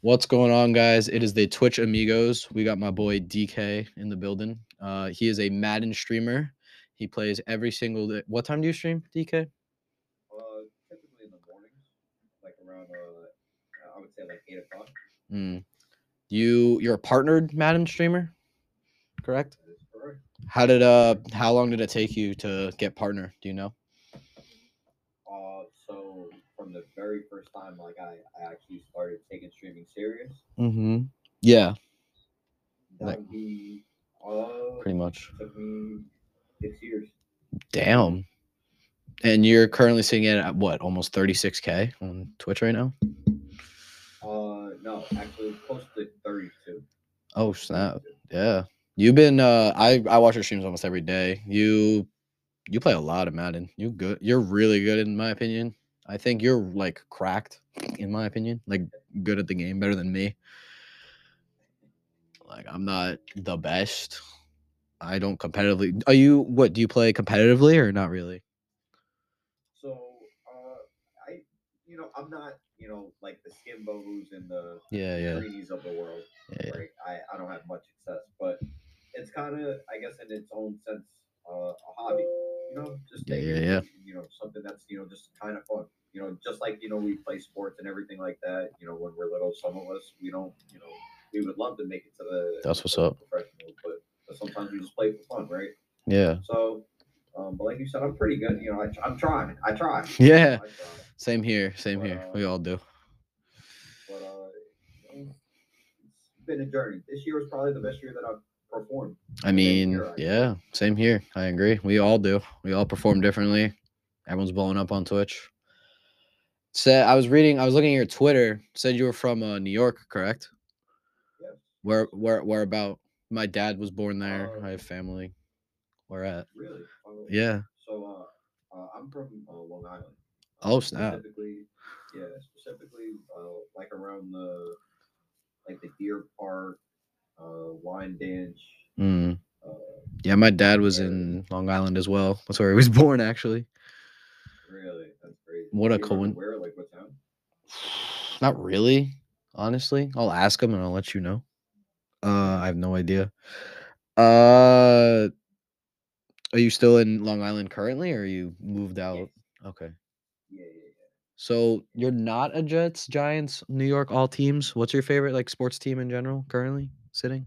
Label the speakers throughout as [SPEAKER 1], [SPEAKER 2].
[SPEAKER 1] What's going on, guys? It is the Twitch Amigos. We got my boy DK in the building. Uh, he is a Madden streamer. He plays every single day. What time do you stream, DK?
[SPEAKER 2] Uh, typically in the mornings, like around uh, I would say like eight o'clock.
[SPEAKER 1] Mm. You you're a partnered Madden streamer, correct?
[SPEAKER 2] That is correct.
[SPEAKER 1] How did uh how long did it take you to get partner? Do you know?
[SPEAKER 2] From the very first time, like I, I actually started taking streaming serious.
[SPEAKER 1] Mm-hmm. Yeah,
[SPEAKER 2] That
[SPEAKER 1] Like-
[SPEAKER 2] would be uh,
[SPEAKER 1] pretty much.
[SPEAKER 2] took me six years.
[SPEAKER 1] Damn. And you're currently sitting at what, almost 36k on Twitch right now?
[SPEAKER 2] Uh, no, actually close to thirty-two.
[SPEAKER 1] Oh snap! Yeah, you've been. Uh, I I watch your streams almost every day. You you play a lot of Madden. You good. You're really good in my opinion. I think you're like cracked in my opinion. Like good at the game, better than me. Like I'm not the best. I don't competitively. Are you? What do you play competitively or not really?
[SPEAKER 2] So, uh, I, you know, I'm not, you know, like the Skimbos and the
[SPEAKER 1] Yeah, yeah,
[SPEAKER 2] Greenies of the world.
[SPEAKER 1] yeah. yeah.
[SPEAKER 2] I, I don't have much success, but it's kind of, I guess, in its own sense, uh, a hobby. You know, just
[SPEAKER 1] Yeah,
[SPEAKER 2] take
[SPEAKER 1] yeah,
[SPEAKER 2] it,
[SPEAKER 1] yeah.
[SPEAKER 2] You know, something that's you know just kind of fun. You know, just like you know we play sports and everything like that. You know, when we're little, some of us we don't. You know, we would love to make it to the.
[SPEAKER 1] That's what's up.
[SPEAKER 2] Professional, but, but sometimes we just play for fun, right?
[SPEAKER 1] Yeah.
[SPEAKER 2] So, um, but like you said, I'm pretty good. You know, I, I'm trying. I try.
[SPEAKER 1] Yeah.
[SPEAKER 2] I try.
[SPEAKER 1] Same here. Same here. We all do.
[SPEAKER 2] But uh, you know, it's been a journey. This year was probably the best year that I've performed.
[SPEAKER 1] I mean,
[SPEAKER 2] here, I
[SPEAKER 1] yeah, same here. I agree. We all do. We all perform differently. Everyone's blowing up on Twitch. Said I was reading. I was looking at your Twitter. Said you were from uh, New York, correct?
[SPEAKER 2] Yes.
[SPEAKER 1] Where, where, where about? My dad was born there. I
[SPEAKER 2] Uh,
[SPEAKER 1] have family. Where at?
[SPEAKER 2] Really? Oh,
[SPEAKER 1] Yeah.
[SPEAKER 2] So uh, uh, I'm from uh, Long Island.
[SPEAKER 1] Oh,
[SPEAKER 2] Uh,
[SPEAKER 1] snap.
[SPEAKER 2] Specifically, yeah, specifically uh, like around the like the Deer Park, uh, Wyandanch.
[SPEAKER 1] Mm.
[SPEAKER 2] Uh,
[SPEAKER 1] Yeah, my dad was in Long Island as well. That's where he was born, actually.
[SPEAKER 2] really, that's crazy.
[SPEAKER 1] What a
[SPEAKER 2] Do you remember
[SPEAKER 1] coin-
[SPEAKER 2] Where, like, what town?
[SPEAKER 1] Not really, honestly. I'll ask him and I'll let you know. Uh, I have no idea. Uh, are you still in Long Island currently, or you moved out?
[SPEAKER 2] Yes.
[SPEAKER 1] Okay.
[SPEAKER 2] Yeah, yeah, yeah.
[SPEAKER 1] So you're not a Jets, Giants, New York, all teams. What's your favorite like sports team in general currently sitting?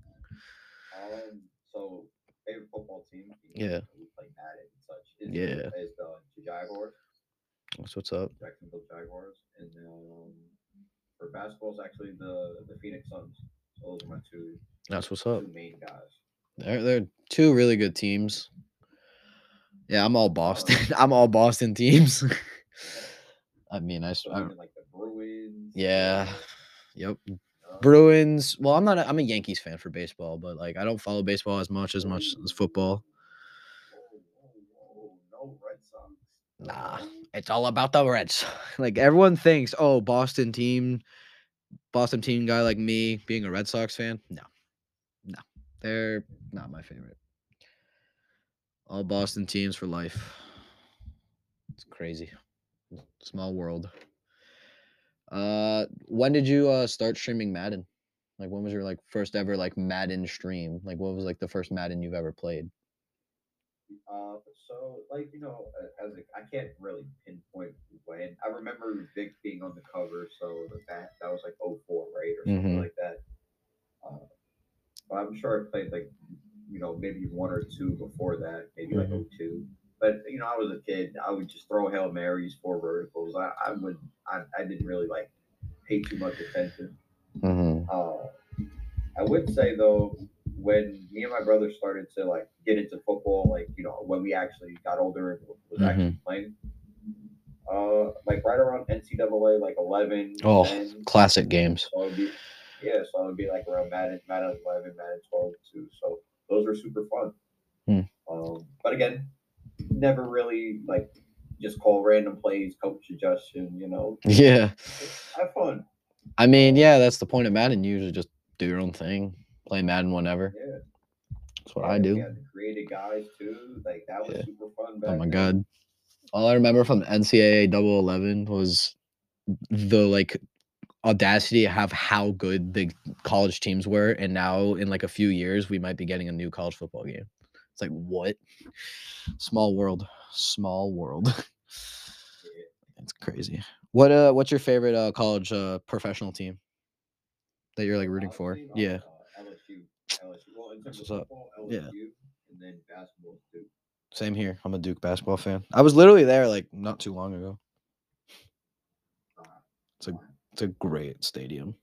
[SPEAKER 2] Um, so favorite football team.
[SPEAKER 1] Yeah.
[SPEAKER 2] We play Madden and such. Is,
[SPEAKER 1] Yeah.
[SPEAKER 2] Is the Jaguars,
[SPEAKER 1] That's what's up.
[SPEAKER 2] Jacksonville Jaguars, and then um, for basketball, it's actually the the Phoenix Suns. So those are my two
[SPEAKER 1] That's what's up.
[SPEAKER 2] main guys.
[SPEAKER 1] They're they're two really good teams. Yeah, I'm all Boston. I'm all Boston teams. I mean, I,
[SPEAKER 2] So
[SPEAKER 1] I-
[SPEAKER 2] like the Bruins.
[SPEAKER 1] yeah, yep. Bruins. Well, I'm not. A, I'm a Yankees fan for baseball, but like I don't follow baseball as much as much as football. Nah, it's all about the Reds. Like everyone thinks, oh, Boston team, Boston team guy like me being a Red Sox fan. No, no, they're not my favorite. All Boston teams for life. It's crazy. Small world. Uh, when did you uh start streaming Madden? Like, when was your like first ever like Madden stream? Like, what was like the first Madden you've ever played?
[SPEAKER 2] Uh, so like you know, as a, I can't really pinpoint when. I remember Vick being on the cover, so that that was like 04, right, or something
[SPEAKER 1] Mhm.
[SPEAKER 2] like that. Uh, but I'm sure I played like you know maybe one or two before that, maybe like
[SPEAKER 1] Mhm.
[SPEAKER 2] 02. Know, I was a kid. I would just throw hail marys, four verticals. I, I would. I, I didn't really like pay too much attention.
[SPEAKER 1] Mm-hmm.
[SPEAKER 2] Uh, I would say though, when me and my brother started to like get into football, like you know, when we actually got older and was actually playing, uh, like right around NCAA, like eleven.
[SPEAKER 1] Oh,
[SPEAKER 2] 10,
[SPEAKER 1] Classic games.
[SPEAKER 2] so be, yeah, so it would be like around Madden, Madden eleven, Madden twelve too. So those were super fun.
[SPEAKER 1] Hmm.
[SPEAKER 2] Um, but again, never really like just call random plays, coach suggestion. You know,
[SPEAKER 1] Yeah.
[SPEAKER 2] have fun.
[SPEAKER 1] I mean, yeah, that's the point of Madden. You usually just do your own thing, play Madden whenever.
[SPEAKER 2] Yeah.
[SPEAKER 1] That's what
[SPEAKER 2] Yeah,
[SPEAKER 1] I do.
[SPEAKER 2] the creative guys too. Like that was
[SPEAKER 1] Yeah.
[SPEAKER 2] super fun.
[SPEAKER 1] Oh my
[SPEAKER 2] then.
[SPEAKER 1] god. All I remember from NCAA double eleven was the like audacity of how good the college teams were, and now in like a few years we might be getting a new college football game. It's like what? Small world. Small world. it's crazy. What uh what's your favorite uh college uh professional team that you're like rooting for?
[SPEAKER 2] Honestly,
[SPEAKER 1] Yeah.
[SPEAKER 2] uh, LSU. LSU. Well,
[SPEAKER 1] That's
[SPEAKER 2] of
[SPEAKER 1] what's up.
[SPEAKER 2] football,
[SPEAKER 1] Yeah.
[SPEAKER 2] And then basketball too.
[SPEAKER 1] Same here. I'm a Duke basketball fan. I was literally there like not too long ago. It's a it's a great stadium.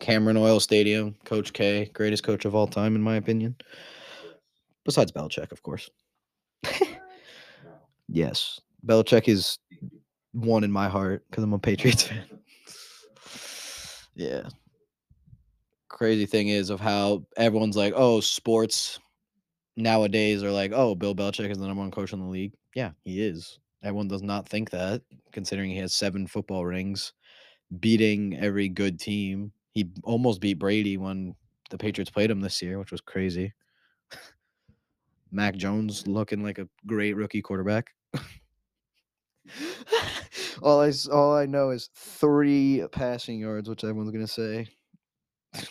[SPEAKER 1] Cameron Oil Stadium, Coach K, greatest coach of all time in my opinion. Besides Belichick, of course. Yes. Belichick is one in my heart because I'm a Patriots fan. Yeah. Crazy thing is of how everyone's like, oh, sports nowadays are like, oh, Bill Belichick is the number one coach in the league. Yeah, he is. Everyone does not think that, considering he has seven football rings, beating every good team. He almost beat Brady when the Patriots played him this year, which was crazy. Mac Jones looking like a great rookie quarterback. all I all I know is three passing yards, which everyone's gonna say.
[SPEAKER 2] Yeah, that's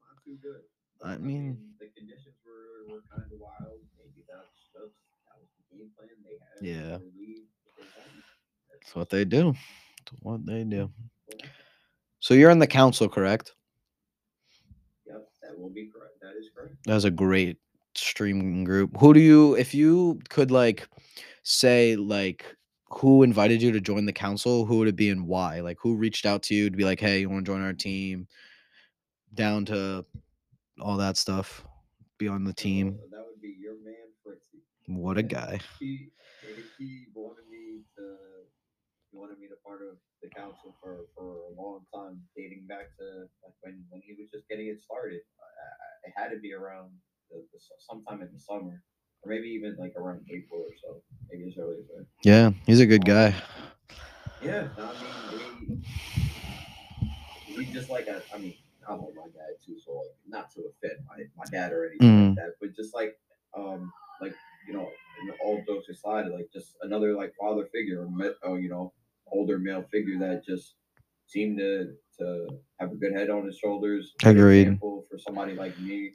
[SPEAKER 2] not too good.
[SPEAKER 1] I mean-
[SPEAKER 2] the conditions were, were kind of wild. Maybe that's that's that was the game plan they had.
[SPEAKER 1] Yeah.
[SPEAKER 2] to leave the game.
[SPEAKER 1] That's what they do. That's what they do. So you're in the council, correct?
[SPEAKER 2] Yep, that will be correct. That is correct.
[SPEAKER 1] That's a great streaming group. Who do you, if you could like say like who invited you to join the council, who would it be and why? Like who reached out to you to be like, hey, you want to join our team? Down to all that stuff. Be on the team.
[SPEAKER 2] That would be your man Fritzy.
[SPEAKER 1] What a guy.
[SPEAKER 2] He he wanted me to he wanted me to part of the council for for a long time, dating back to like when when he was just getting it started. I, I, it had to be around the, the, sometime in the summer, or maybe even like around April or so, maybe as early as that.
[SPEAKER 1] Yeah, he's a good guy.
[SPEAKER 2] Yeah, I mean, he, he just like a, I mean, I love my dad too, so like not to offend my, my dad or anything
[SPEAKER 1] Mm.
[SPEAKER 2] like that, but just like, um, like you know, all jokes aside, like just another like father figure, or oh, you know, older male figure that just seemed to to have a good head on his shoulders.
[SPEAKER 1] Agreed.
[SPEAKER 2] For somebody like me,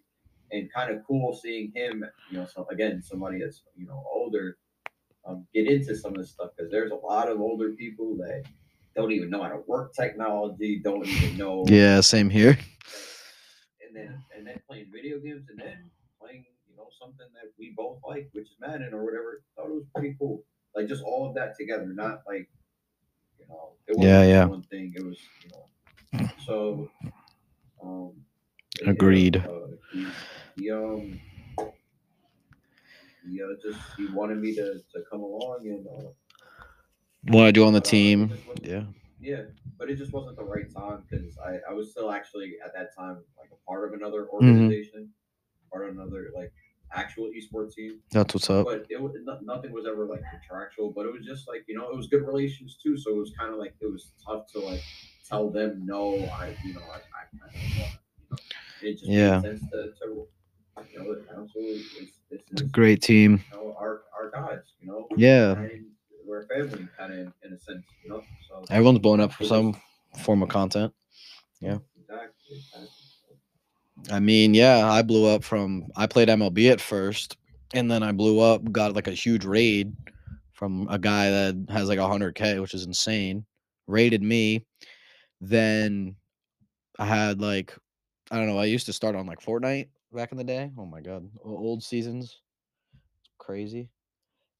[SPEAKER 2] and kind of cool seeing him, you know, so again, somebody that's you know older um, get into some of this stuff because there's a lot of older people that don't even know how to work technology, don't even know.
[SPEAKER 1] Yeah, same here.
[SPEAKER 2] And then and then playing video games and then playing, you know, something that we both like, which is Madden or whatever. Thought it was pretty cool. Like just all of that together, not like, you know, it wasn't
[SPEAKER 1] Yeah, yeah.
[SPEAKER 2] one thing. It was, you know, so. Um,
[SPEAKER 1] Agreed.
[SPEAKER 2] uh, he, he um. He uh, just he wanted me to, to come along and uh,
[SPEAKER 1] Want to do on the team? Yeah.
[SPEAKER 2] yeah, but it just wasn't the right time because I, I was still actually at that time like a part of another
[SPEAKER 1] Mm-hmm.
[SPEAKER 2] organization, part of another like actual esports team.
[SPEAKER 1] That's what's up.
[SPEAKER 2] But it was nothing was ever like contractual, but it was just like you know it was good relations too. So it was kind of like it was tough to like tell them no. I you know I, I, you know it just
[SPEAKER 1] Yeah.
[SPEAKER 2] to, to you know the council is, is
[SPEAKER 1] It's a great team.
[SPEAKER 2] you know our our guys you know
[SPEAKER 1] Yeah.
[SPEAKER 2] and we're family kind of in, a sense you know so
[SPEAKER 1] Everyone's blown up for some form of content. Yeah.
[SPEAKER 2] Exactly. exactly.
[SPEAKER 1] I mean, yeah, I blew up from I played MLB at first, and then I blew up, got like a huge raid from a guy that has like 100k, which is insane. Raided me. Then I had like I don't know, I used to start on like Fortnite back in the day. Oh my god, old seasons. Crazy.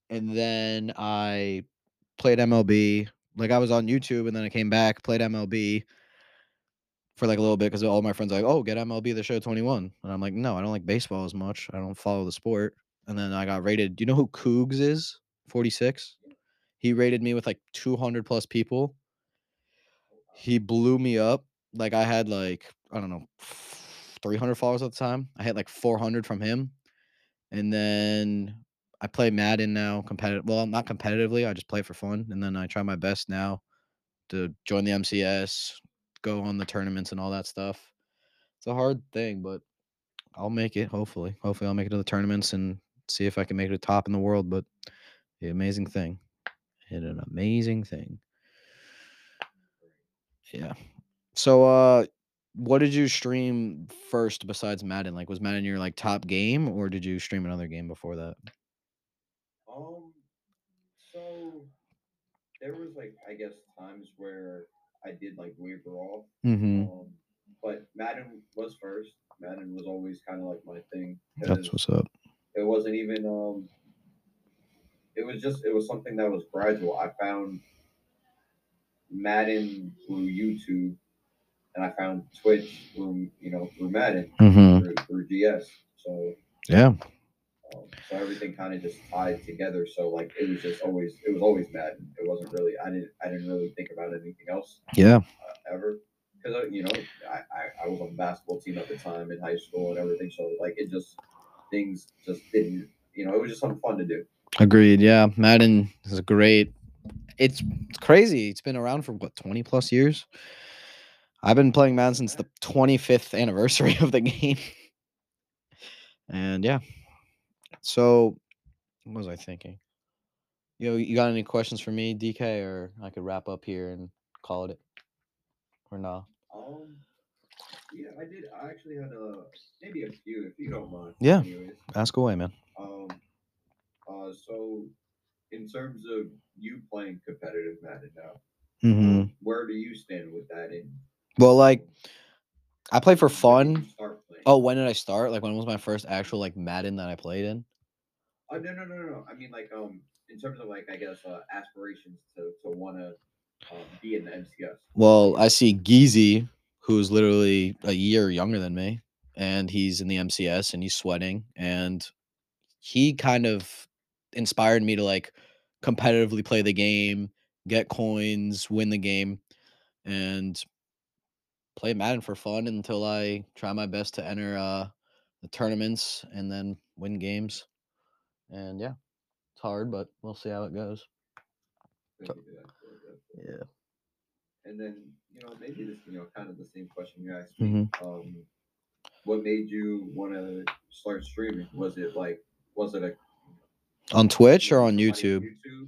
[SPEAKER 1] And then I played MLB. Like I was on YouTube and then I came back, played MLB for like a little bit because all my friends are like, oh, get MLB the show 21. And I'm like, no, I don't like baseball as much. I don't follow the sport. And then I got rated. Do you know who Cougs is? 46. He rated me with like 200 plus people. He blew me up. Like I had like, I don't know, 300 followers at the time. I had like 400 from him. And then I play Madden now competitive. Well, not competitively. I just play for fun. And then I try my best now to join the MCS, go on the tournaments and all that stuff. It's a hard thing, but I'll make it. Hopefully, hopefully I'll make it to the tournaments and see if I can make it to top in the world. But the amazing thing, hit an amazing thing. Yeah, So, uh, what did you stream first besides Madden? Like, was Madden your like top game, or did you stream another game before that?
[SPEAKER 2] Um, so there was like I guess times where I did like waver off.
[SPEAKER 1] Mm-hmm.
[SPEAKER 2] Um, but Madden was first. Madden was always kind of like my thing.
[SPEAKER 1] That's what's up.
[SPEAKER 2] it wasn't even um it was just it was something that was gradual. I found Madden through YouTube and I found Twitch through you know through Madden
[SPEAKER 1] Mm-hmm.
[SPEAKER 2] through, through GS. So
[SPEAKER 1] Yeah.
[SPEAKER 2] um, so everything kind of just tied together. So like it was just always it was always Madden. It wasn't really I didn't I didn't really think about anything else
[SPEAKER 1] Yeah.
[SPEAKER 2] uh, ever because uh, you know I, I I was on the basketball team at the time in high school and everything. So like it just things just didn't you know it was just something fun to do.
[SPEAKER 1] Agreed. Yeah. Madden is great. It's, it's crazy. It's been around for what twenty plus years. I've been playing Madden since the 25th anniversary of the game. And yeah. So, what was I thinking? Yo, you got any questions for me, DK, or I could wrap up here and call it, or no?
[SPEAKER 2] Um, yeah, I did. I actually had a maybe a few, if you don't mind.
[SPEAKER 1] Yeah.
[SPEAKER 2] Anyways,
[SPEAKER 1] Ask away, man.
[SPEAKER 2] um, uh, so in terms of you playing competitive Madden now,
[SPEAKER 1] Mm-hmm.
[SPEAKER 2] where do you stand with that? In
[SPEAKER 1] Well, like, I play for fun.
[SPEAKER 2] you start playing?
[SPEAKER 1] Oh, when did I start? Like, when was my first actual like Madden that I played in?
[SPEAKER 2] No, no, no, no, no. I mean, like, um, in terms of like, I guess, uh, aspirations to to want to um, be in the MCS.
[SPEAKER 1] Well, I see Geezy, who's literally a year younger than me, and he's in the MCS and he's sweating, and he kind of inspired me to like competitively play the game, get coins, win the game, and play Madden for fun until I try my best to enter uh, the tournaments and then win games. And yeah, it's hard, but we'll see how it goes.
[SPEAKER 2] Thank you for that, for that, for that.
[SPEAKER 1] Yeah.
[SPEAKER 2] And then, you know, maybe this, you know, kind of the same question you asked me.
[SPEAKER 1] Mhm.
[SPEAKER 2] Um, what made you want to start streaming? Was it like, was it a
[SPEAKER 1] On Twitch or on YouTube?
[SPEAKER 2] YouTube?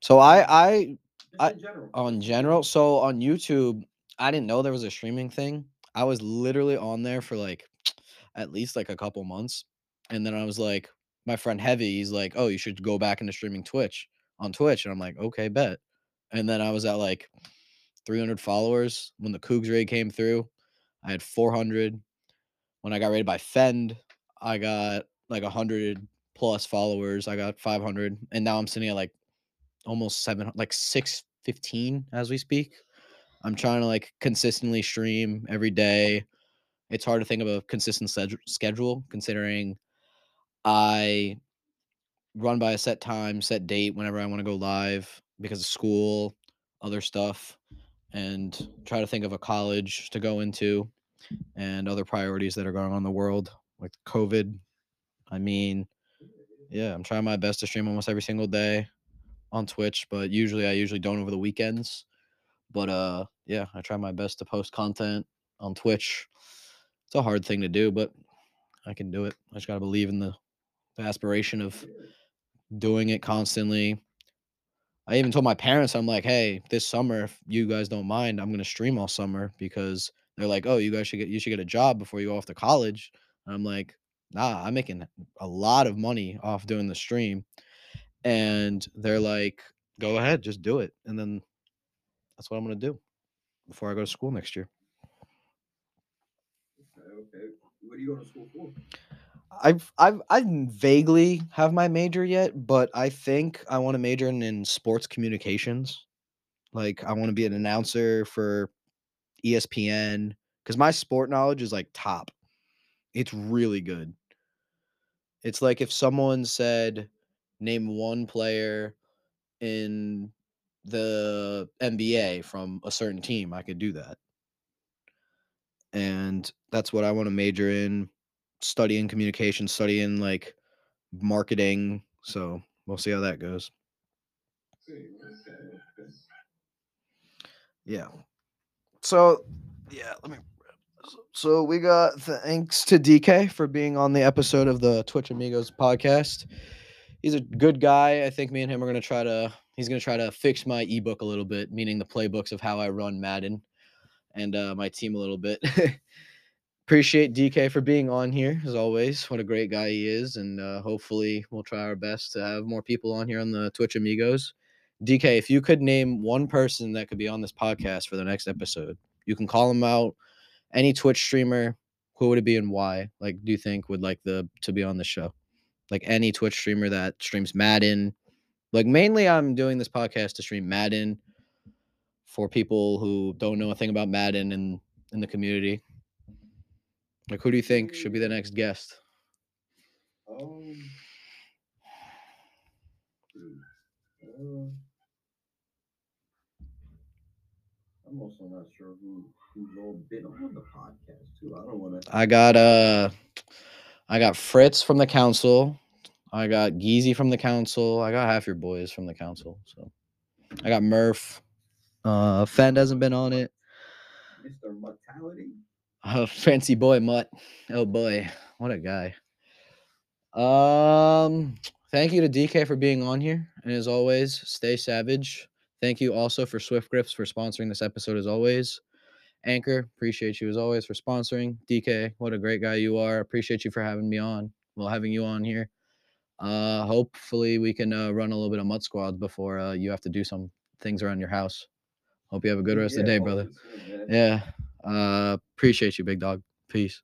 [SPEAKER 1] So I I I-
[SPEAKER 2] in general.
[SPEAKER 1] on general so on youtube i didn't know there was a streaming thing. I was literally on there for like at least like a couple months and then i was like my friend heavy he's like oh you should go back into streaming twitch on twitch and i'm like okay bet and then i was at like 300 followers when the cougs raid came through. I had 400 when i got raided by fend i got like 100 plus followers i got 500 and now i'm sitting at like almost seven, like six fifteen as we speak. I'm trying to like consistently stream every day. It's hard to think of a consistent sed- schedule considering I run by a set time, set date whenever I want to go live because of school, other stuff, and try to think of a college to go into and other priorities that are going on in the world with COVID. I mean, yeah, I'm trying my best to stream almost every single day on Twitch, but usually I usually don't over the weekends. But uh yeah, I try my best to post content on Twitch. It's a hard thing to do, but I can do it. I just gotta believe in the, the aspiration of doing it constantly. I even told my parents, I'm like, hey, this summer, if you guys don't mind, I'm gonna stream all summer because they're like, oh, you guys should get you should get a job before you go off to college. And I'm like, nah, I'm making a lot of money off doing the stream. And they're like, go ahead, just do it. And then that's what I'm gonna do before I go to school next year.
[SPEAKER 2] Okay, okay. What do you go to school for?
[SPEAKER 1] I've I've I vaguely have my major yet, but I think I want to major in, in sports communications. Like I want to be an announcer for ESPN because my sport knowledge is like top. It's really good. It's like if someone said, name one player in the NBA from a certain team, I could do that. And that's what I want to major in studying communication, studying like marketing. So we'll see how that goes. Yeah. So yeah, let me. So we got thanks to DK for being on the episode of the Twitch Amigos podcast. He's a good guy. I think me and him are gonna try to. He's gonna try to fix my ebook a little bit, meaning the playbooks of how I run Madden, and uh, my team a little bit. Appreciate DK for being on here as always. What a great guy he is, and uh, hopefully we'll try our best to have more people on here on the Twitch Amigos. DK, if you could name one person that could be on this podcast for the next episode, you can call him out. Any Twitch streamer, who would it be and why? Like, do you think would like the to be on the show? Like any Twitch streamer that streams Madden. Like mainly, I'm doing this podcast to stream Madden for people who don't know a thing about Madden in in the community. Like, who do you think should be the next guest?
[SPEAKER 2] Um, I'm also not sure who who's all been on the podcast too. I don't want to.
[SPEAKER 1] I got uh, I got Fritz from the council. I got Geezy from the council. I got half your boys from the council. So I got Murph. Uh, Fend hasn't been on it.
[SPEAKER 2] Mr. Mortality.
[SPEAKER 1] Oh, fancy boy Mutt. Oh boy, what a guy. Um, thank you to DK for being on here, and as always, stay savage. Thank you also for Swift Grips for sponsoring this episode as always. Anchor, appreciate you as always for sponsoring. DK, what a great guy you are. Appreciate you for having me on. Well, having you on here. Uh, hopefully we can uh, run a little bit of MUT Squads before uh, you have to do some things around your house. Hope you have a good rest of the day, brother.
[SPEAKER 2] man.
[SPEAKER 1] Yeah. Uh, appreciate you, big dog. Peace.